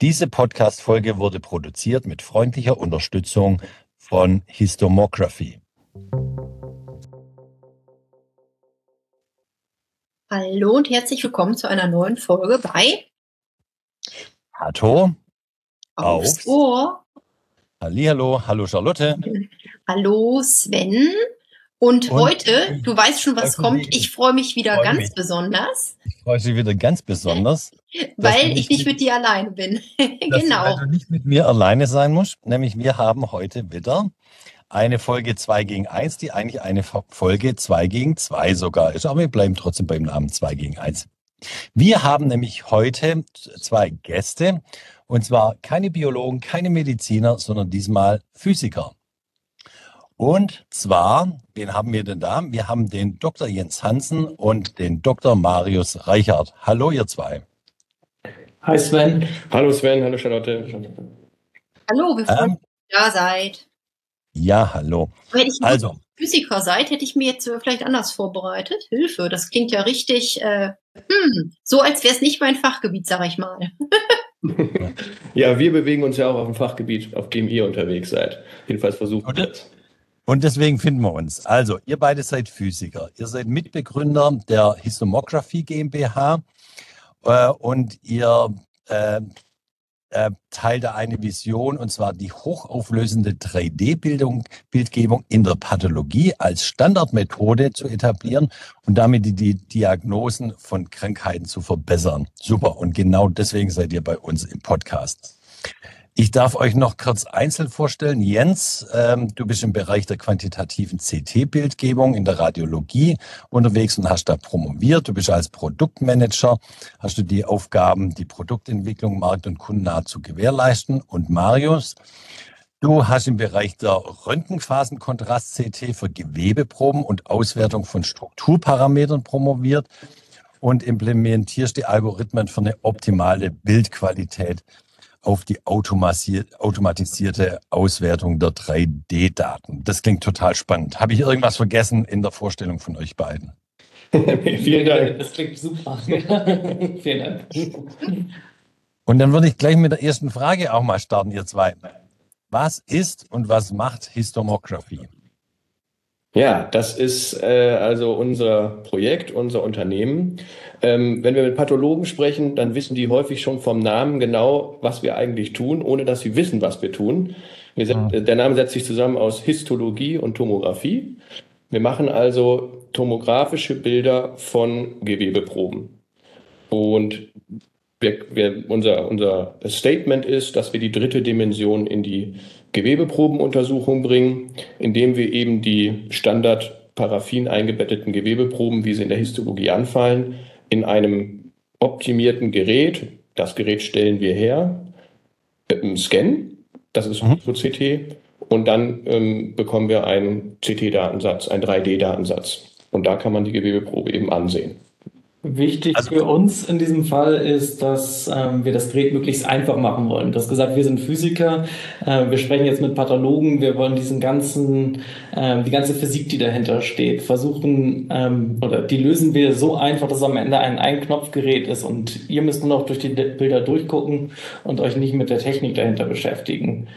Diese Podcast-Folge wurde produziert mit freundlicher Unterstützung von Histomography. Hallo und herzlich willkommen zu einer neuen Folge bei Hato Aufs auf Ohr. Hallihallo, hallo Charlotte. Hallo Sven. Und, und heute, du weißt schon, was kommt, ich freue mich wieder freu ganz mich. besonders. Ich freue mich wieder ganz besonders. Weil ich nicht mit dir alleine bin. genau. Dass du nicht mit mir alleine sein musst. Nämlich wir haben heute wieder eine Folge 2 gegen 1, die eigentlich eine Folge 2 gegen 2 sogar ist. Aber wir bleiben trotzdem beim Namen 2 gegen 1. Wir haben nämlich heute zwei Gäste. Und zwar keine Biologen, keine Mediziner, sondern diesmal Physiker. Und zwar, wen haben wir denn da? Wir haben den Dr. Jens Hansen und den Dr. Marius Reichert. Hallo, ihr zwei. Hi Sven. Hallo Sven, hallo Charlotte. Hallo, wir freuen ähm, dass ihr da seid. Ja, hallo. Wenn ich also Physiker seid, hätte ich mir jetzt vielleicht anders vorbereitet. Hilfe, das klingt ja richtig, äh, hm, so als wäre es nicht mein Fachgebiet, sag ich mal. ja, wir bewegen uns ja auch auf dem Fachgebiet, auf dem ihr unterwegs seid. Jedenfalls versuchen wir es. Und deswegen finden wir uns. Also, ihr beide seid Physiker. Ihr seid Mitbegründer der Histomography GmbH äh, und ihr äh, äh, teilt da eine Vision, und zwar die hochauflösende 3D-Bildgebung in der Pathologie als Standardmethode zu etablieren und damit die, die Diagnosen von Krankheiten zu verbessern. Super. Und genau deswegen seid ihr bei uns im Podcast. Ich darf euch noch kurz einzeln vorstellen. Jens, ähm, du bist im Bereich der quantitativen CT-Bildgebung in der Radiologie unterwegs und hast da promoviert. Du bist als Produktmanager, hast du die Aufgaben, die Produktentwicklung markt- und kundennah zu gewährleisten. Und Marius, Du hast im Bereich der Röntgenphasenkontrast-CT für Gewebeproben und Auswertung von Strukturparametern promoviert und implementierst die Algorithmen für eine optimale Bildqualität auf die automatisierte Auswertung der 3D-Daten. Das klingt total spannend. Habe ich irgendwas vergessen in der Vorstellung von euch beiden? Vielen Dank, das klingt super. Vielen Dank. Und dann würde ich gleich mit der ersten Frage auch mal starten, ihr zwei. Was ist und was macht Histomography? Ja, das ist äh, also unser Projekt, unser Unternehmen. Ähm, wenn wir mit Pathologen sprechen, dann wissen die häufig schon vom Namen genau, was wir eigentlich tun, ohne dass sie wissen, was wir tun. Wir sind, ja. Der Name setzt sich zusammen aus Histologie und Tomographie. Wir machen also tomografische Bilder von Gewebeproben. Und wir, wir, unser, unser Statement ist, dass wir die dritte Dimension in die Gewebeprobenuntersuchung bringen, indem wir eben die Standard Paraffin eingebetteten Gewebeproben, wie sie in der Histologie anfallen, in einem optimierten Gerät, das Gerät stellen wir her, einem Scan, das ist mhm. CT, und dann ähm, bekommen wir einen CT-Datensatz, einen 3D-Datensatz. Und da kann man die Gewebeprobe eben ansehen. Wichtig also, für uns in diesem Fall ist, dass ähm, wir das Gerät möglichst einfach machen wollen. Du hast gesagt, wir sind Physiker, äh, wir sprechen jetzt mit Pathologen, wir wollen diesen ganzen, äh, die ganze Physik, die dahinter steht, versuchen ähm, oder die lösen wir so einfach, dass es am Ende ein Einknopfgerät ist und ihr müsst nur noch durch die Bilder durchgucken und euch nicht mit der Technik dahinter beschäftigen.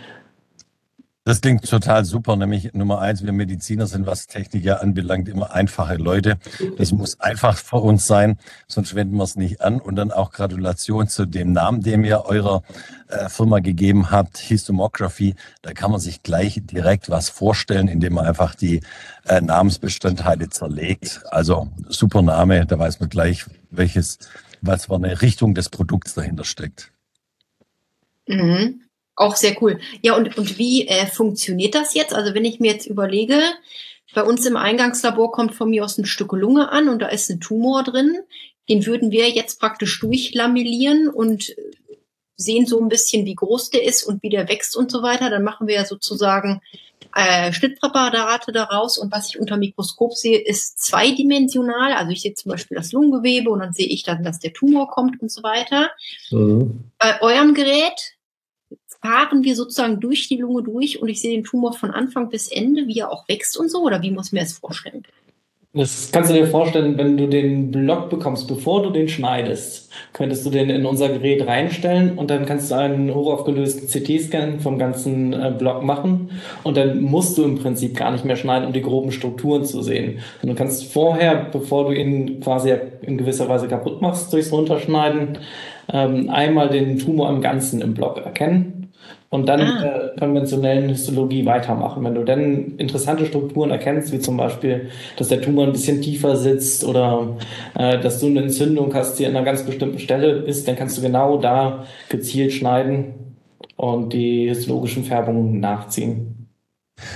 Das klingt total super. Nämlich Nummer eins, wir Mediziner sind, was Techniker anbelangt, immer einfache Leute. Das muss einfach für uns sein, sonst wenden wir es nicht an. Und dann auch Gratulation zu dem Namen, den ihr eurer äh, Firma gegeben habt, Histomography. Da kann man sich gleich direkt was vorstellen, indem man einfach die äh, Namensbestandteile zerlegt. Also super Name, da weiß man gleich, welches, was für eine Richtung des Produkts dahinter steckt. Mhm. Auch sehr cool. Ja, und, und wie äh, funktioniert das jetzt? Also wenn ich mir jetzt überlege, bei uns im Eingangslabor kommt von mir aus ein Stück Lunge an und da ist ein Tumor drin. Den würden wir jetzt praktisch durchlamillieren und sehen so ein bisschen, wie groß der ist und wie der wächst und so weiter. Dann machen wir ja sozusagen äh, Schnittpräparate daraus. Und was ich unter Mikroskop sehe, ist zweidimensional. Also ich sehe zum Beispiel das Lungengewebe und dann sehe ich dann, dass der Tumor kommt und so weiter. Mhm. Bei eurem Gerät fahren wir sozusagen durch die Lunge durch und ich sehe den Tumor von Anfang bis Ende, wie er auch wächst und so? Oder wie muss ich mir das vorstellen? Das kannst du dir vorstellen, wenn du den Block bekommst, bevor du den schneidest, könntest du den in unser Gerät reinstellen und dann kannst du einen hochaufgelösten CT-Scan vom ganzen äh, Block machen und dann musst du im Prinzip gar nicht mehr schneiden, um die groben Strukturen zu sehen. Und du kannst vorher, bevor du ihn quasi in gewisser Weise kaputt machst durchs Runterschneiden, ähm, einmal den Tumor im Ganzen im Block erkennen und dann ah. äh, konventionellen Histologie weitermachen. Wenn du dann interessante Strukturen erkennst, wie zum Beispiel, dass der Tumor ein bisschen tiefer sitzt oder äh, dass du eine Entzündung hast, die an einer ganz bestimmten Stelle ist, dann kannst du genau da gezielt schneiden und die histologischen Färbungen nachziehen.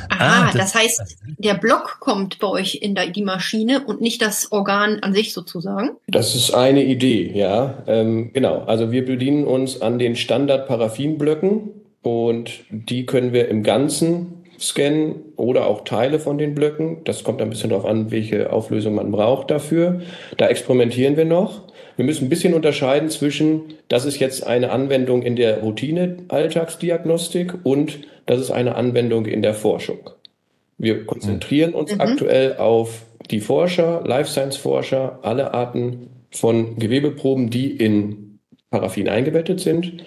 Aha, ah, das, das, heißt, der Block kommt bei euch in die Maschine und nicht das Organ an sich sozusagen? Das ist eine Idee, ja. Ähm, genau. Also wir bedienen uns an den Standard-Paraffin-Blöcken und die können wir im Ganzen scannen oder auch Teile von den Blöcken. Das kommt ein bisschen darauf an, welche Auflösung man braucht dafür. Da experimentieren wir noch. Wir müssen ein bisschen unterscheiden zwischen, das ist jetzt eine Anwendung in der Routine-Alltagsdiagnostik und das ist eine Anwendung in der Forschung. Wir konzentrieren uns mhm. aktuell auf die Forscher, Life Science Forscher, alle Arten von Gewebeproben, die in Paraffin eingebettet sind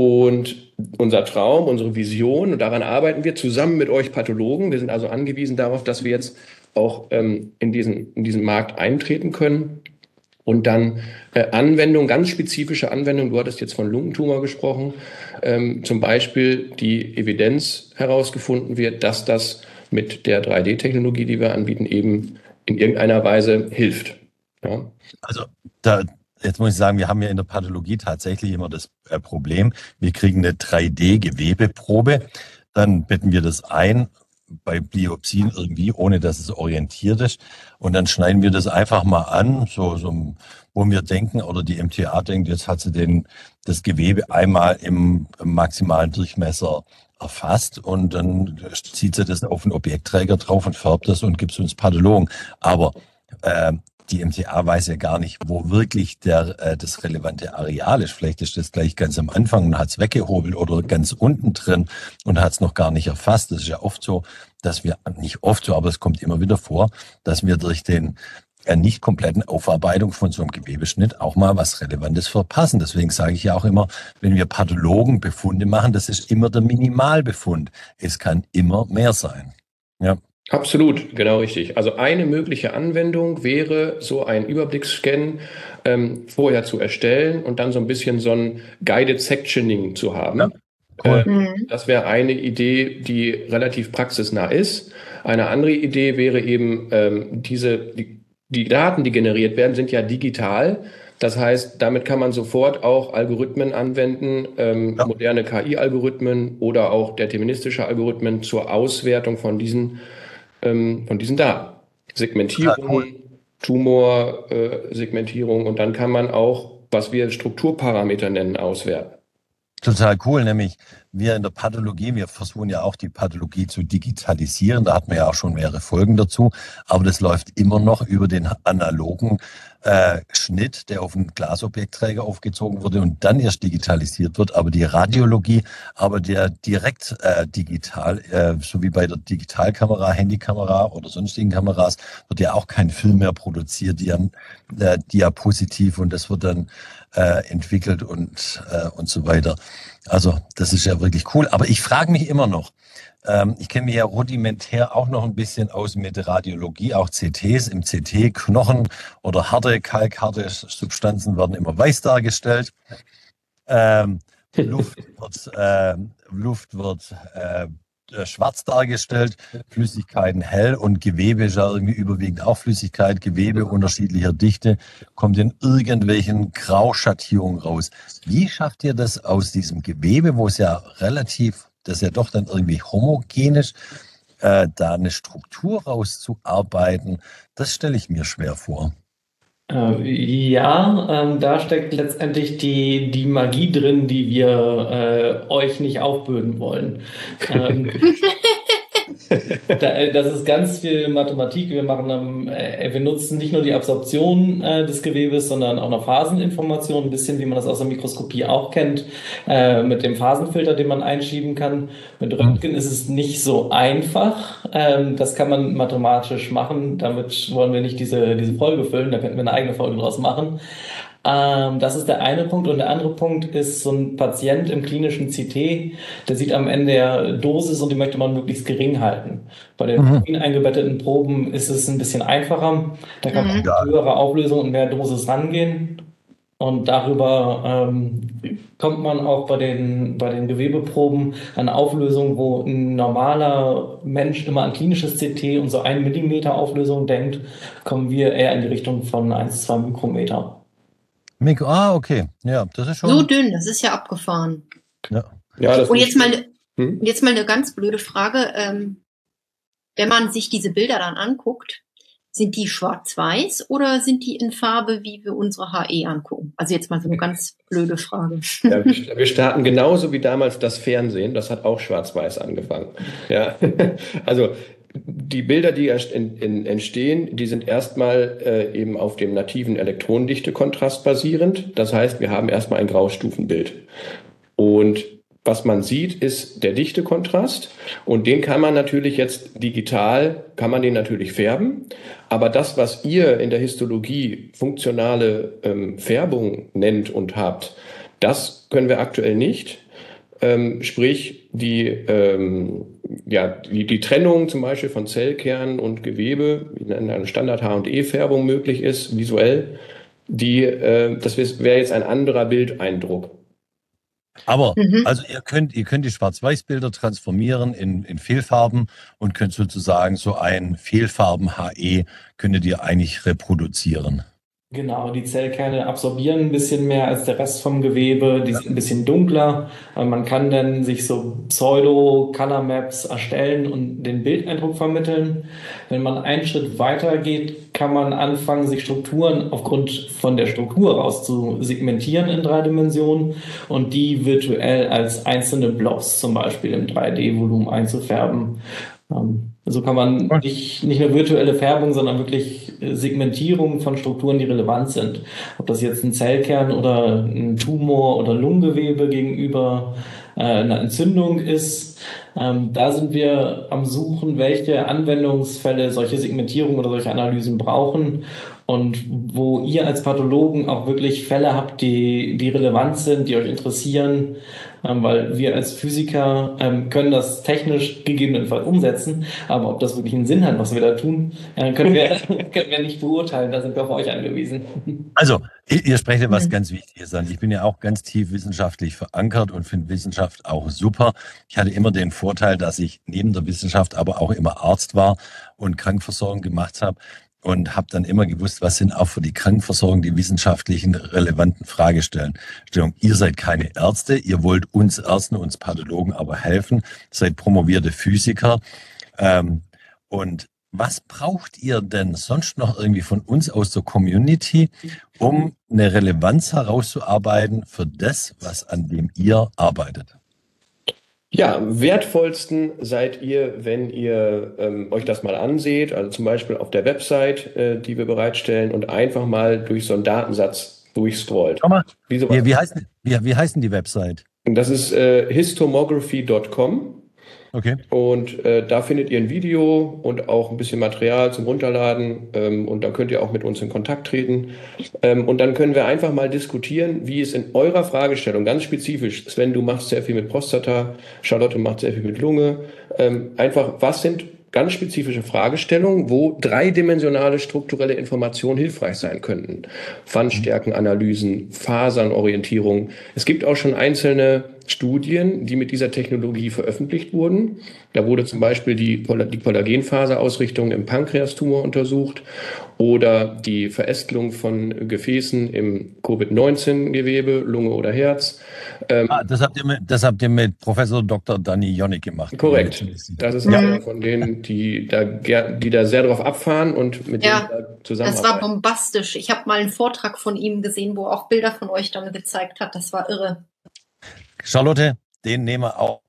und unser Traum, unsere Vision, und daran arbeiten wir zusammen mit euch Pathologen. Wir sind also angewiesen darauf, dass wir jetzt auch ähm, in, diesen, in diesen Markt eintreten können und dann äh, Anwendungen, ganz spezifische Anwendungen, du hattest jetzt von Lungentumor gesprochen, ähm, zum Beispiel die Evidenz herausgefunden wird, dass das mit der 3D-Technologie, die wir anbieten, eben in irgendeiner Weise hilft. Ja. Also da, Jetzt muss ich sagen, wir haben ja in der Pathologie tatsächlich immer das äh, Problem, wir kriegen eine 3D-Gewebeprobe, dann betten wir das ein bei Biopsien irgendwie, ohne dass es orientiert ist. Und dann schneiden wir das einfach mal an, so, so wo wir denken oder die MTA denkt, jetzt hat sie den, das Gewebe einmal im maximalen Durchmesser erfasst und dann zieht sie das auf den Objektträger drauf und färbt das und gibt es uns Pathologen. Aber äh, die MTA weiß ja gar nicht, wo wirklich der, äh, das relevante Areal ist. Vielleicht ist das gleich ganz am Anfang und hat es weggehobelt oder ganz unten drin und hat es noch gar nicht erfasst. Das ist ja oft so, dass wir, nicht oft so, aber es kommt immer wieder vor, dass wir durch den äh, nicht kompletten Aufarbeitung von so einem Gewebeschnitt auch mal was Relevantes verpassen. Deswegen sage ich ja auch immer, wenn wir Pathologen Befunde machen, das ist immer der Minimalbefund. Es kann immer mehr sein. Ja. Absolut, genau richtig. Also eine mögliche Anwendung wäre, so ein Überblicksscan ähm, vorher zu erstellen und dann so ein bisschen so ein Guided Sectioning zu haben. Ja, cool. äh, das wäre eine Idee, die relativ praxisnah ist. Eine andere Idee wäre eben, ähm, diese, die, die Daten, die generiert werden, sind ja digital. Das heißt, damit kann man sofort auch Algorithmen anwenden, ähm, ja. moderne KI-Algorithmen oder auch deterministische Algorithmen zur Auswertung von diesen ähm, von diesen Daten. Segmentierung, Tumorsegmentierung äh, und dann kann man auch, was wir Strukturparameter nennen, auswerten. Total cool, nämlich wir in der Pathologie, wir versuchen ja auch die Pathologie zu digitalisieren, da hatten wir ja auch schon mehrere Folgen dazu, aber das läuft immer noch über den analogen äh, Schnitt, der auf einen Glasobjektträger aufgezogen wurde und dann erst digitalisiert wird. Aber die Radiologie, aber der direkt äh, digital, äh, so wie bei der Digitalkamera, Handykamera oder sonstigen Kameras, wird ja auch kein Film mehr produziert, die haben äh, Diapositiv und das wird dann äh, entwickelt und, äh, und so weiter. Also das ist ja wirklich cool. Aber ich frage mich immer noch, ähm, ich kenne mich ja rudimentär auch noch ein bisschen aus mit Radiologie, auch CTs. Im CT Knochen oder harte, kalkharte Substanzen werden immer weiß dargestellt. Ähm, Luft wird, äh, Luft wird äh, schwarz dargestellt, Flüssigkeiten hell und Gewebe ist ja irgendwie überwiegend auch Flüssigkeit, Gewebe unterschiedlicher Dichte, kommt in irgendwelchen Grauschattierungen raus. Wie schafft ihr das aus diesem Gewebe, wo es ja relativ das ist ja doch dann irgendwie homogenisch, äh, da eine Struktur rauszuarbeiten, das stelle ich mir schwer vor. Äh, ja, ähm, da steckt letztendlich die, die Magie drin, die wir äh, euch nicht aufbürden wollen. Ähm, Äh, das ist ganz viel Mathematik. Wir machen, äh, wir nutzen nicht nur die Absorption äh, des Gewebes, sondern auch eine Phaseninformation, ein bisschen wie man das aus der Mikroskopie auch kennt, äh, mit dem Phasenfilter, den man einschieben kann. Mit Röntgen ist es nicht so einfach. Ähm, das kann man mathematisch machen. Damit wollen wir nicht diese, diese Folge füllen. Da könnten wir eine eigene Folge draus machen. Ähm, das ist der eine Punkt. Und der andere Punkt ist so ein Patient im klinischen CT, der sieht am Ende der Dosis und die möchte man möglichst gering halten. Bei den mhm. eingebetteten Proben ist es ein bisschen einfacher. Da kann man mhm. mit höherer Auflösung und mehr Dosis rangehen. Und darüber ähm, kommt man auch bei den, bei den Gewebeproben an eine Auflösung, wo ein normaler Mensch immer an klinisches CT und so ein Millimeter Auflösung denkt, kommen wir eher in die Richtung von 1, 2 Mikrometer. Mikro, ah, okay. Ja, das ist schon. So dünn, das ist ja abgefahren. Ja. ja das Und jetzt mal, ne, hm? jetzt mal eine ganz blöde Frage. Ähm, wenn man sich diese Bilder dann anguckt, sind die schwarz-weiß oder sind die in Farbe, wie wir unsere HE angucken? Also jetzt mal so eine ganz blöde Frage. Ja, wir starten genauso wie damals das Fernsehen. Das hat auch schwarz-weiß angefangen. Ja, also die Bilder, die entstehen, die sind erstmal äh, eben auf dem nativen Elektronendichte-Kontrast basierend. Das heißt, wir haben erstmal ein Graustufenbild. Und was man sieht, ist der Dichtekontrast. Und den kann man natürlich jetzt digital, kann man den natürlich färben. Aber das, was ihr in der Histologie funktionale ähm, Färbung nennt und habt, das können wir aktuell nicht. Ähm, sprich, die, ähm, ja, die, die Trennung zum Beispiel von Zellkernen und Gewebe in einer Standard H&E-Färbung möglich ist, visuell, die, äh, das wäre jetzt ein anderer Bildeindruck. Aber mhm. also ihr könnt, ihr könnt die Schwarz-Weiß-Bilder transformieren in, in Fehlfarben und könnt sozusagen so ein Fehlfarben-HE könntet ihr eigentlich reproduzieren. Genau, die Zellkerne absorbieren ein bisschen mehr als der Rest vom Gewebe, die sind ein bisschen dunkler. Man kann dann sich so Pseudo-Color-Maps erstellen und den Bildeindruck vermitteln. Wenn man einen Schritt weiter geht, kann man anfangen, sich Strukturen aufgrund von der Struktur raus zu segmentieren in drei Dimensionen und die virtuell als einzelne Blobs zum Beispiel im 3D-Volumen einzufärben. Ähm, so kann man nicht, nicht nur virtuelle Färbung, sondern wirklich Segmentierung von Strukturen, die relevant sind. Ob das jetzt ein Zellkern oder ein Tumor oder Lungengewebe gegenüber äh, einer Entzündung ist. Ähm, da sind wir am Suchen, welche Anwendungsfälle solche Segmentierung oder solche Analysen brauchen und wo ihr als Pathologen auch wirklich Fälle habt, die, die relevant sind, die euch interessieren, ähm, weil wir als Physiker ähm, können das technisch gegebenenfalls umsetzen, aber ob das wirklich einen Sinn hat, was wir da tun, äh, können, wir, können wir nicht beurteilen. Da sind wir auf euch angewiesen. Also, ihr, sprecht ja was mhm. ganz Wichtiges an. Ich bin ja auch ganz tief wissenschaftlich verankert und finde Wissenschaft auch super. Ich hatte immer den Vorteil, dass ich neben der Wissenschaft aber auch immer Arzt war und Krankversorgung gemacht habe und habe dann immer gewusst, was sind auch für die Krankenversorgung die wissenschaftlichen relevanten Fragestellungen. Ihr seid keine Ärzte, ihr wollt uns Ärzten, uns Pathologen aber helfen, seid promovierte Physiker. Ähm, und was braucht ihr denn sonst noch irgendwie von uns aus der Community, um eine Relevanz herauszuarbeiten für das, was an dem ihr arbeitet? Ja, wertvollsten seid ihr, wenn ihr ähm, euch das mal anseht, also zum Beispiel auf der Website, äh, die wir bereitstellen und einfach mal durch so einen Datensatz durchscrollt. Schau mal, wie, wie, wie, heißt, wie, wie heißt denn die Website? Das ist äh, histomography.com. Okay. Und äh, da findet ihr ein Video und auch ein bisschen Material zum Runterladen. Ähm, und da könnt ihr auch mit uns in Kontakt treten. Ähm, und dann können wir einfach mal diskutieren, wie es in eurer Fragestellung ganz spezifisch, Sven, du machst sehr viel mit Prostata, Charlotte macht sehr viel mit Lunge. Ähm, einfach, was sind ganz spezifische Fragestellungen, wo dreidimensionale strukturelle Informationen hilfreich sein könnten. Wandstärkenanalysen, Fasernorientierung. Es gibt auch schon einzelne Studien, die mit dieser Technologie veröffentlicht wurden. Da wurde zum Beispiel die, die Kollagenfaserausrichtung im Pankreastumor untersucht oder die Verästelung von Gefäßen im Covid-19-Gewebe, Lunge oder Herz. Ähm, ah, das, habt ihr mit, das habt ihr mit Professor Dr. Danny Jonik gemacht. Korrekt. Das ist einer von denen, die da, die da sehr drauf abfahren und mit ja, denen da zusammenarbeiten. Das war bombastisch. Ich habe mal einen Vortrag von ihm gesehen, wo er auch Bilder von euch dann gezeigt hat. Das war irre. Charlotte, den nehmen wir auch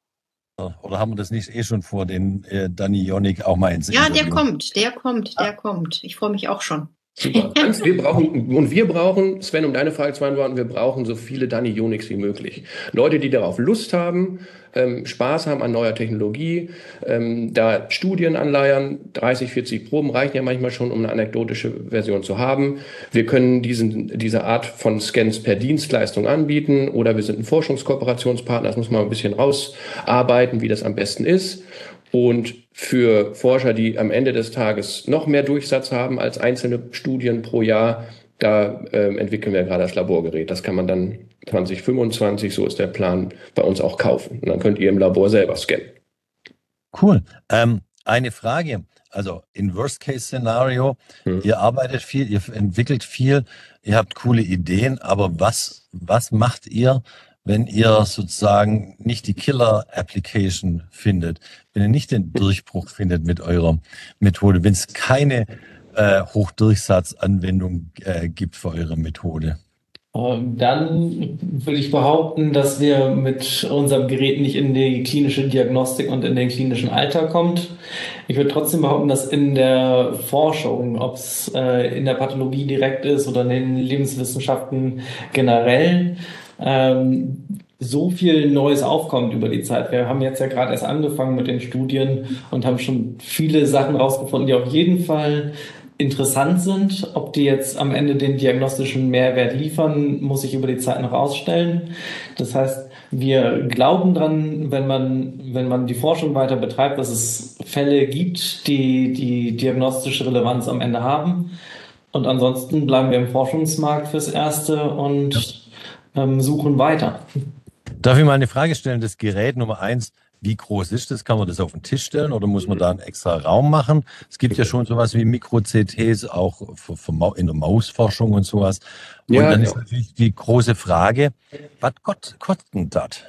Oder haben wir das nicht eh schon vor, den äh, Danny Jonik auch mal ins Ja, der kommt, der kommt, der ah. kommt. Ich freue mich auch schon. Super. Hans, wir brauchen, und wir brauchen, Sven, um deine Frage zu beantworten, wir brauchen so viele Danny Unix wie möglich. Leute, die darauf Lust haben, ähm, Spaß haben an neuer Technologie, ähm, da Studien anleiern, 30, 40 Proben reichen ja manchmal schon, um eine anekdotische Version zu haben. Wir können diesen, diese Art von Scans per Dienstleistung anbieten oder wir sind ein Forschungskooperationspartner, das muss man ein bisschen rausarbeiten, wie das am besten ist. Und für Forscher, die am Ende des Tages noch mehr Durchsatz haben als einzelne Studien pro Jahr, da äh, entwickeln wir gerade das Laborgerät. Das kann man dann 2025, so ist der Plan, bei uns auch kaufen. Und dann könnt ihr im Labor selber scannen. Cool. Ähm, eine Frage. Also in Worst-Case-Szenario, hm. ihr arbeitet viel, ihr entwickelt viel, ihr habt coole Ideen, aber was, was macht ihr, wenn ihr sozusagen nicht die Killer-Application findet, wenn ihr nicht den Durchbruch findet mit eurer Methode, wenn es keine äh, Hochdurchsatzanwendung äh, gibt für eure Methode? Ähm, dann würde ich behaupten, dass wir mit unserem Gerät nicht in die klinische Diagnostik und in den klinischen Alter kommt. Ich würde trotzdem behaupten, dass in der Forschung, ob es äh, in der Pathologie direkt ist oder in den Lebenswissenschaften generell, ähm, so viel Neues aufkommt über die Zeit. Wir haben jetzt ja gerade erst angefangen mit den Studien und haben schon viele Sachen rausgefunden, die auf jeden Fall interessant sind. Ob die jetzt am Ende den diagnostischen Mehrwert liefern, muss ich über die Zeit noch ausstellen. Das heißt, wir glauben dran, wenn man, wenn man die Forschung weiter betreibt, dass es Fälle gibt, die die diagnostische Relevanz am Ende haben. Und ansonsten bleiben wir im Forschungsmarkt fürs Erste und ähm, suchen weiter. Darf ich mal eine Frage stellen? Das Gerät Nummer eins, wie groß ist das? Kann man das auf den Tisch stellen oder muss man da einen extra Raum machen? Es gibt ja schon sowas wie Mikro-CTs, auch für, für in der Mausforschung und sowas. Und ja, dann ja. ist natürlich die große Frage, was kostet denn das?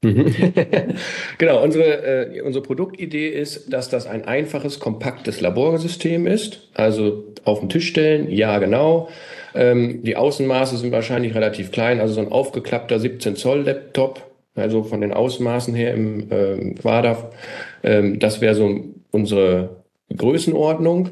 genau, unsere, äh, unsere Produktidee ist, dass das ein einfaches, kompaktes Laborsystem ist. Also auf den Tisch stellen, ja genau. Ähm, die Außenmaße sind wahrscheinlich relativ klein, also so ein aufgeklappter 17 Zoll Laptop, also von den Ausmaßen her im äh, Quader, ähm, das wäre so unsere Größenordnung.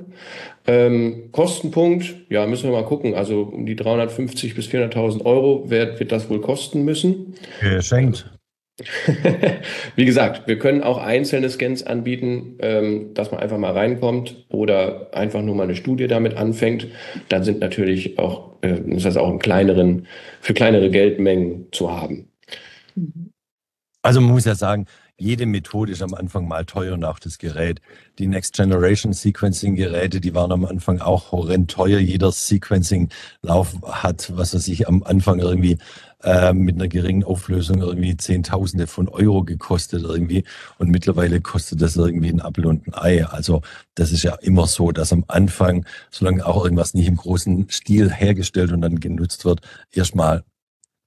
Ähm, Kostenpunkt, ja, müssen wir mal gucken. Also um die 350 bis 400.000 Euro wird, wird das wohl kosten müssen. Geschenkt. Wie gesagt, wir können auch einzelne Scans anbieten, ähm, dass man einfach mal reinkommt oder einfach nur mal eine Studie damit anfängt. Dann sind natürlich auch, äh, ist das auch in kleineren, für kleinere Geldmengen zu haben. Also man muss ja sagen, jede Methode ist am Anfang mal teuer und auch das Gerät. Die Next Generation Sequencing Geräte, die waren am Anfang auch horrend teuer. Jeder Sequencing Lauf hat, was er sich am Anfang irgendwie äh, mit einer geringen Auflösung irgendwie Zehntausende von Euro gekostet irgendwie. Und mittlerweile kostet das irgendwie ein Apfel und ein Ei. Also das ist ja immer so, dass am Anfang, solange auch irgendwas nicht im großen Stil hergestellt und dann genutzt wird, erstmal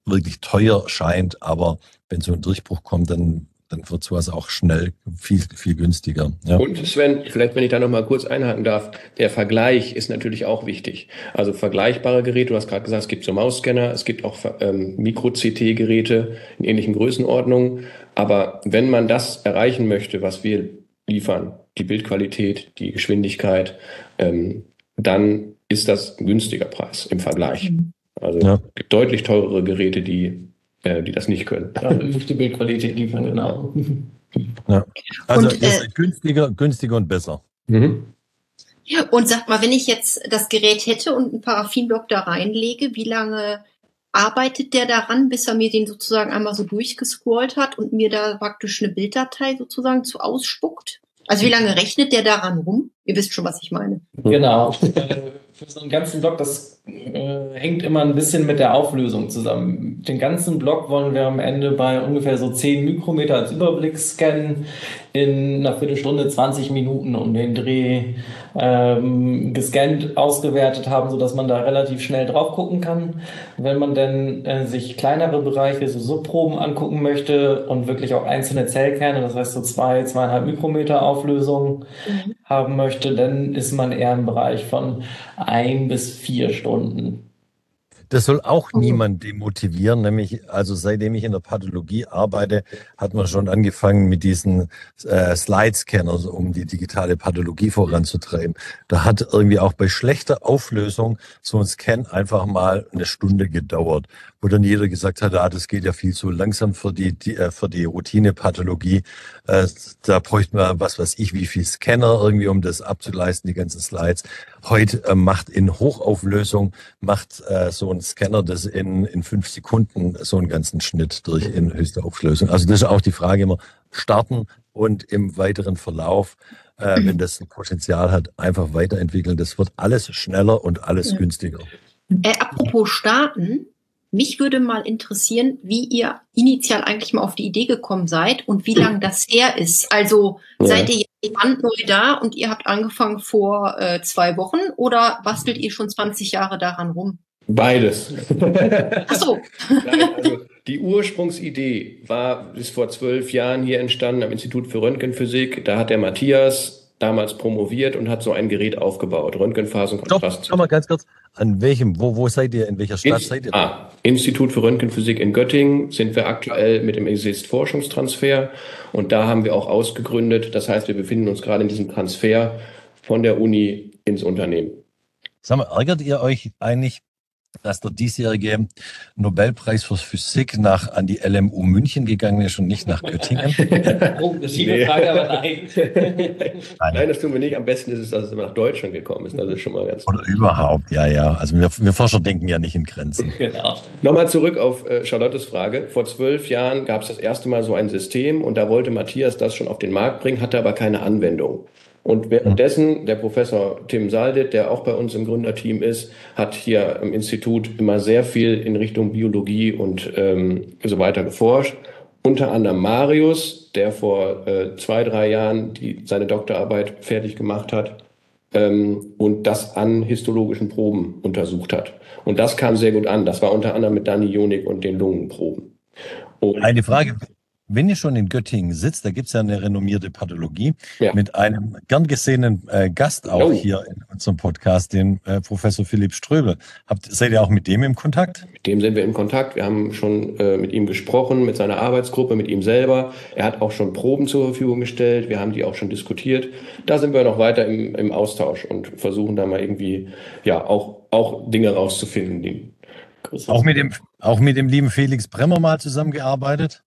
wirklich teuer scheint, aber wenn so ein Durchbruch kommt, dann dann wird sowas auch schnell viel, viel günstiger. Ja. Und Sven, vielleicht wenn ich da nochmal kurz einhaken darf, der Vergleich ist natürlich auch wichtig. Also vergleichbare Geräte, du hast gerade gesagt, es gibt so Mausscanner, es gibt auch ähm, Mikro-CT-Geräte in ähnlichen Größenordnungen. Aber wenn man das erreichen möchte, was wir liefern, die Bildqualität, die Geschwindigkeit, ähm, dann ist das ein günstiger Preis im Vergleich. Mhm. Also ja. es gibt deutlich teurere Geräte, die äh, die das nicht können. Nicht die Bildqualität liefern, genau. Ja. Also und, äh, günstiger, günstiger und besser. Mhm. Und sag mal, wenn ich jetzt das Gerät hätte und einen Paraffinblock da reinlege, wie lange arbeitet der daran, bis er mir den sozusagen einmal so durchgescrollt hat und mir da praktisch eine Bilddatei sozusagen zu ausspuckt? Also wie lange rechnet der daran rum? Ihr wisst schon, was ich meine. Genau. Für so einen ganzen Block, das äh, hängt immer ein bisschen mit der Auflösung zusammen. Den ganzen Block wollen wir am Ende bei ungefähr so 10 Mikrometer als Überblick scannen in einer Viertelstunde, 20 Minuten um den Dreh ähm, gescannt, ausgewertet haben, sodass man da relativ schnell drauf gucken kann. Wenn man dann äh, sich kleinere Bereiche, so Subproben angucken möchte und wirklich auch einzelne Zellkerne, das heißt so zwei, zweieinhalb Mikrometer Auflösung mhm. haben möchte, dann ist man eher im Bereich von ein bis vier Stunden. Das soll auch mhm. niemand demotivieren, nämlich, also seitdem ich in der Pathologie arbeite, hat man schon angefangen mit diesen äh, Slide-Scanners, um die digitale Pathologie voranzutreiben. Da hat irgendwie auch bei schlechter Auflösung so ein Scan einfach mal eine Stunde gedauert, wo dann jeder gesagt hat, ah, das geht ja viel zu langsam für die, die äh, für die Routinepathologie. Äh, da bräuchte man, was weiß ich, wie viel Scanner irgendwie, um das abzuleisten, die ganzen Slides. Heute äh, macht in Hochauflösung, macht äh, so ein Scanner das in, in fünf Sekunden so einen ganzen Schnitt durch in höchster Auflösung. Also das ist auch die Frage immer, starten und im weiteren Verlauf, äh, wenn das ein Potenzial hat, einfach weiterentwickeln. Das wird alles schneller und alles günstiger. Äh, apropos starten, mich würde mal interessieren, wie ihr initial eigentlich mal auf die Idee gekommen seid und wie lange das her ist. Also ja. seid ihr jetzt brandneu da und ihr habt angefangen vor äh, zwei Wochen oder bastelt ihr schon 20 Jahre daran rum? Beides. Ach so. Nein, also die Ursprungsidee war bis vor zwölf Jahren hier entstanden am Institut für Röntgenphysik. Da hat der Matthias damals promoviert und hat so ein Gerät aufgebaut, Röntgenphasenkontrast. Schau mal ganz kurz, an welchem, wo, wo seid ihr, in welcher Stadt in, seid ihr? Ah, Institut für Röntgenphysik in Göttingen sind wir aktuell mit dem Exist Forschungstransfer und da haben wir auch ausgegründet. Das heißt, wir befinden uns gerade in diesem Transfer von der Uni ins Unternehmen. Sag mal, ärgert ihr euch eigentlich dass der diesjährige Nobelpreis für Physik nach an die LMU München gegangen ist und nicht nach Göttingen? oh, das ist nee. Frage, aber nein. nein. nein. das tun wir nicht. Am besten ist es, dass es immer nach Deutschland gekommen ist. Das ist schon mal ganz Oder überhaupt, ja, ja. Also wir, wir Forscher denken ja nicht in Grenzen. genau. Nochmal zurück auf äh, Charlottes Frage. Vor zwölf Jahren gab es das erste Mal so ein System und da wollte Matthias das schon auf den Markt bringen, hatte aber keine Anwendung. Und währenddessen, der Professor Tim Saldit, der auch bei uns im Gründerteam ist, hat hier im Institut immer sehr viel in Richtung Biologie und ähm, so weiter geforscht. Unter anderem Marius, der vor äh, zwei, drei Jahren die, seine Doktorarbeit fertig gemacht hat ähm, und das an histologischen Proben untersucht hat. Und das kam sehr gut an. Das war unter anderem mit Dani Jonik und den Lungenproben. Und Eine Frage, wenn ihr schon in Göttingen sitzt, da gibt es ja eine renommierte Pathologie ja. mit einem gern gesehenen äh, Gast auch oh. hier in unserem Podcast, den äh, Professor Philipp Ströbel. Habt, seid ihr auch mit dem im Kontakt? Mit dem sind wir in Kontakt. Wir haben schon äh, mit ihm gesprochen, mit seiner Arbeitsgruppe, mit ihm selber. Er hat auch schon Proben zur Verfügung gestellt. Wir haben die auch schon diskutiert. Da sind wir noch weiter im, im Austausch und versuchen da mal irgendwie ja auch, auch Dinge rauszufinden, die auch mit, dem, auch mit dem lieben Felix Bremmer mal zusammengearbeitet?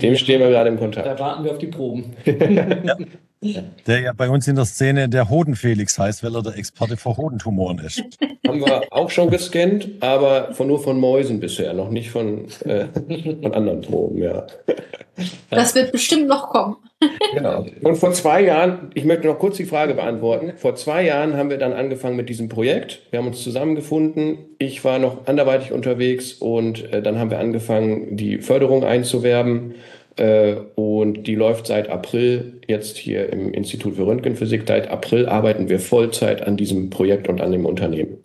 Dem stehen wir gerade im Kontakt. Da warten wir auf die Proben. ja. Der ja bei uns in der Szene der Hodenfelix heißt, weil er der Experte für Hodentumoren ist. Haben wir auch schon gescannt, aber von, nur von Mäusen bisher, noch nicht von, äh, von anderen Proben, ja. Das wird bestimmt noch kommen. Genau. Und vor zwei Jahren, ich möchte noch kurz die Frage beantworten. Vor zwei Jahren haben wir dann angefangen mit diesem Projekt. Wir haben uns zusammengefunden. Ich war noch anderweitig unterwegs und äh, dann haben wir angefangen, die Förderung einzuwerben. Äh, und die läuft seit April jetzt hier im Institut für Röntgenphysik. Seit April arbeiten wir Vollzeit an diesem Projekt und an dem Unternehmen.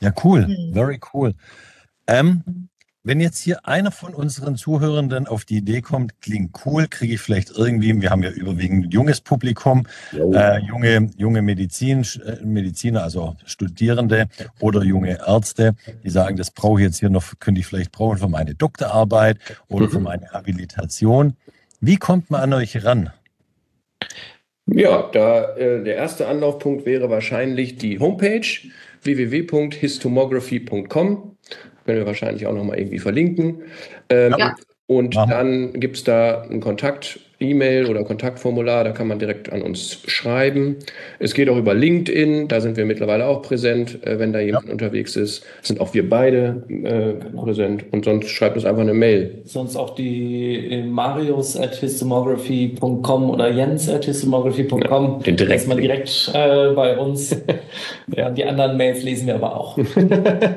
Ja, cool. Mhm. Very cool. Ähm, wenn jetzt hier einer von unseren Zuhörenden auf die Idee kommt, klingt cool, kriege ich vielleicht irgendwie, wir haben ja überwiegend junges Publikum, äh, junge, junge Medizin, äh, Mediziner, also Studierende oder junge Ärzte, die sagen, das brauche ich jetzt hier noch, könnte ich vielleicht brauchen für meine Doktorarbeit oder mhm. für meine Habilitation. Wie kommt man an euch ran? Ja, da äh, der erste Anlaufpunkt wäre wahrscheinlich die Homepage www.histomography.com können wir wahrscheinlich auch nochmal irgendwie verlinken. Ähm, ja. Und Aha. dann gibt es da einen Kontakt, E-Mail oder Kontaktformular, da kann man direkt an uns schreiben. Es geht auch über LinkedIn, da sind wir mittlerweile auch präsent, äh, wenn da jemand ja. unterwegs ist. Sind auch wir beide äh, präsent und sonst schreibt uns einfach eine Mail. Sonst auch die äh, marius at histomography.com oder jens at histomography.com. Ja, den direkt. Ist man direkt äh, bei uns. ja, die anderen Mails lesen wir aber auch.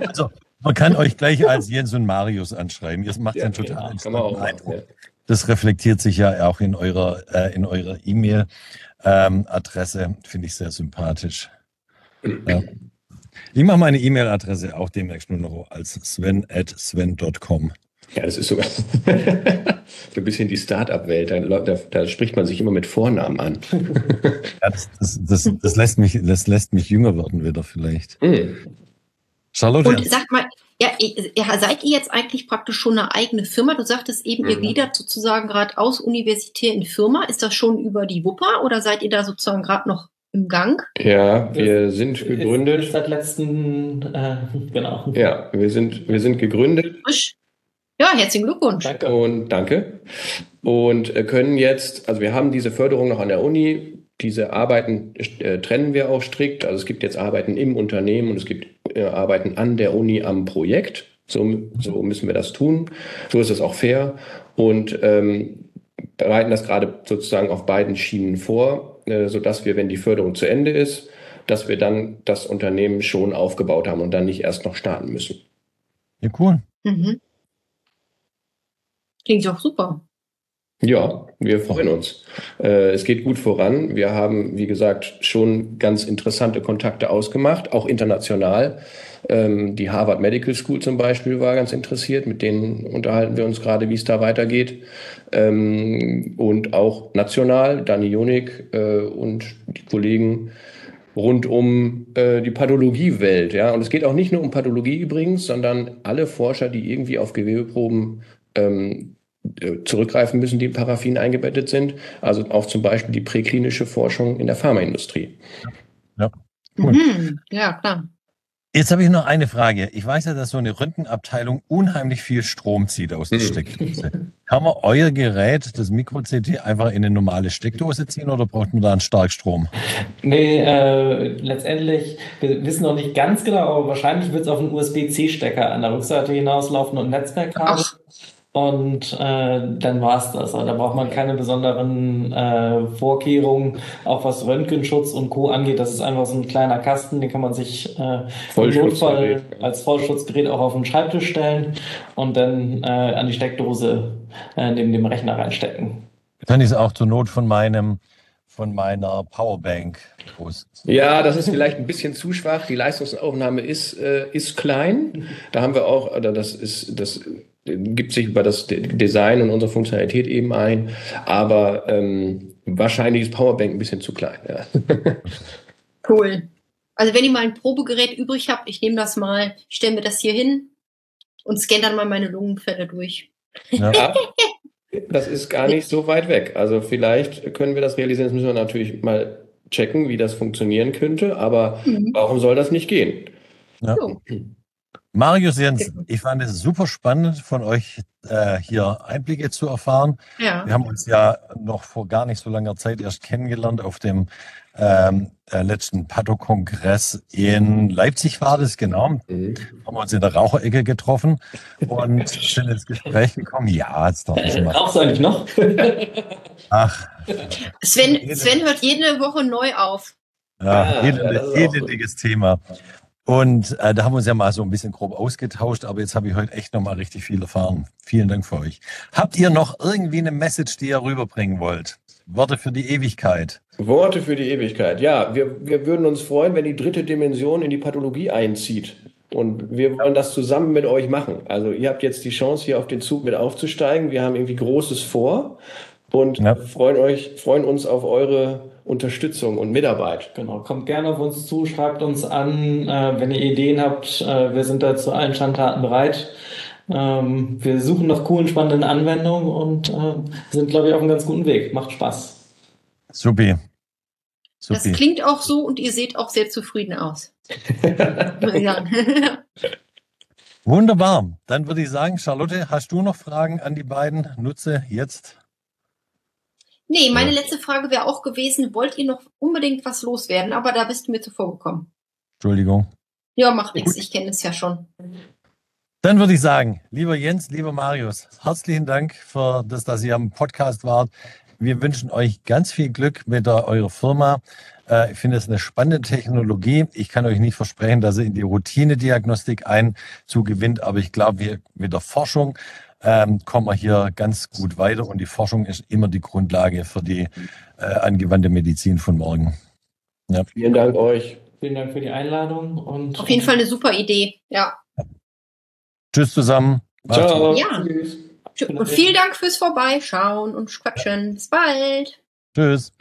also, man kann euch gleich als Jens und Marius anschreiben. Ihr macht ja, einen total interessanten Eindruck. Ja. Das reflektiert sich ja auch in eurer äh, in eurer E-Mail-Adresse. Ähm, Finde ich sehr sympathisch. ja. Ich mache meine E-Mail-Adresse auch demnächst nur noch als sven at sven.com. Ja, das ist sogar so ein bisschen die Start-up-Welt. Da, da, da, spricht man sich immer mit Vornamen an. ja, das, das, das, das, lässt mich, das lässt mich jünger werden wieder vielleicht. Mhm. Charlotte. Und sag mal, Ja, ja, seid ihr jetzt eigentlich praktisch schon eine eigene Firma? Du sagtest eben, mhm. ihr gliedert sozusagen gerade aus Universität in Firma. Ist das schon über die Wupper oder seid ihr da sozusagen gerade noch im Gang? Ja, wir das sind gegründet. Ist, ist seit letzten, äh, genau. Ja, wir sind, wir sind gegründet. Ja, herzlichen Glückwunsch. Danke. Und danke. Und können jetzt, also wir haben diese Förderung noch an der Uni. Diese Arbeiten äh, trennen wir auch strikt. Also es gibt jetzt Arbeiten im Unternehmen und es gibt äh, Arbeiten an der Uni am Projekt. So, so müssen wir das tun. So ist es auch fair. Und ähm, bereiten das gerade sozusagen auf beiden Schienen vor, äh, sodass wir, wenn die Förderung zu Ende ist, dass wir dann das Unternehmen schon aufgebaut haben und dann nicht erst noch starten müssen. Ja, cool. Mhm. Klingt auch super. Ja, wir freuen uns. Äh, es geht gut voran. Wir haben, wie gesagt, schon ganz interessante Kontakte ausgemacht, auch international. Ähm, die Harvard Medical School zum Beispiel war ganz interessiert. Mit denen unterhalten wir uns gerade, wie es da weitergeht. Ähm, und auch national, Dani Jonik äh, und die Kollegen rund um äh, die Pathologiewelt. Ja? Und es geht auch nicht nur um Pathologie übrigens, sondern alle Forscher, die irgendwie auf Gewebeproben ähm, äh, zurückgreifen müssen, die in Paraffin eingebettet sind. Also auch zum Beispiel die präklinische Forschung in der Pharmaindustrie. Ja, cool. mhm. ja klar. Jetzt habe ich noch eine Frage. Ich weiß ja, dass so eine Röntgenabteilung unheimlich viel Strom zieht aus der mhm. Steckdose. Kann man euer Gerät, das Mikro-CT, einfach in eine normale Steckdose ziehen oder braucht man da einen Starkstrom? Nee, äh, letztendlich, wir wissen noch nicht ganz genau, aber wahrscheinlich wird es auf einen USB-C-Stecker an der Rückseite hinauslaufen und ein Netzwerk haben. Ach. Und äh, dann war's das. Also da braucht man keine besonderen äh, Vorkehrungen, auch was Röntgenschutz und Co. angeht. Das ist einfach so ein kleiner Kasten, den kann man sich äh, im Notfall als Vollschutzgerät auch auf den Schreibtisch stellen und dann äh, an die Steckdose äh, neben dem Rechner reinstecken. Kann ich es auch zur Not von meinem von meiner Powerbank. Ja, das ist vielleicht ein bisschen zu schwach. Die Leistungsaufnahme ist, äh, ist klein. Da haben wir auch, oder das ist, das gibt sich über das Design und unsere Funktionalität eben ein, aber ähm, wahrscheinlich ist Powerbank ein bisschen zu klein. Ja. Cool. Also wenn ich mal ein Probegerät übrig habe, ich nehme das mal, ich stelle mir das hier hin und scanne dann mal meine Lungenfälle durch. Ja. das ist gar nicht so weit weg. Also vielleicht können wir das realisieren. Das müssen wir natürlich mal checken, wie das funktionieren könnte. Aber mhm. warum soll das nicht gehen? Ja. So. Marius Jens, ich fand es super spannend, von euch äh, hier Einblicke zu erfahren. Ja. Wir haben uns ja noch vor gar nicht so langer Zeit erst kennengelernt auf dem ähm, äh, letzten Pato-Kongress in Leipzig war das, genau. Mhm. Haben wir uns in der Raucherecke getroffen und sind ins Gespräch gekommen. Ja, jetzt doch nicht mal. Rauchst du eigentlich noch? Ach. Sven, Sven hört jede Woche neu auf. Ja, ja elendiges Thema. Und äh, da haben wir uns ja mal so ein bisschen grob ausgetauscht, aber jetzt habe ich heute echt nochmal richtig viel erfahren. Vielen Dank für euch. Habt ihr noch irgendwie eine Message, die ihr rüberbringen wollt? Worte für die Ewigkeit. Worte für die Ewigkeit. Ja, wir, wir würden uns freuen, wenn die dritte Dimension in die Pathologie einzieht. Und wir wollen das zusammen mit euch machen. Also ihr habt jetzt die Chance, hier auf den Zug mit aufzusteigen. Wir haben irgendwie Großes vor und ja. freuen, euch, freuen uns auf eure Unterstützung und Mitarbeit. Genau, kommt gerne auf uns zu, schreibt uns an, äh, wenn ihr Ideen habt. Äh, wir sind da zu allen Schandtaten bereit. Ähm, wir suchen nach coolen, spannenden Anwendungen und äh, sind, glaube ich, auf einem ganz guten Weg. Macht Spaß. Supi. Supi. Das klingt auch so und ihr seht auch sehr zufrieden aus. Wunderbar. Dann würde ich sagen, Charlotte, hast du noch Fragen an die beiden? Nutze jetzt Nee, meine ja. letzte Frage wäre auch gewesen, wollt ihr noch unbedingt was loswerden? Aber da bist du mir zuvor gekommen. Entschuldigung. Ja, macht nichts, ich kenne es ja schon. Dann würde ich sagen, lieber Jens, lieber Marius, herzlichen Dank für das, dass ihr am Podcast wart. Wir wünschen euch ganz viel Glück mit der, eurer Firma. Äh, ich finde es eine spannende Technologie. Ich kann euch nicht versprechen, dass ihr in die Routine-Diagnostik Einzug gewinnt, aber ich glaube, wir mit der Forschung ähm, kommen wir hier ganz gut weiter und die Forschung ist immer die Grundlage für die äh, angewandte Medizin von morgen. Ja. Vielen Dank euch. Vielen Dank für die Einladung und auf jeden Fall eine super Idee. Ja. Tschüss zusammen. Ciao. Ja. Und vielen Dank fürs Vorbeischauen und Quatschen. Bis bald. Tschüss.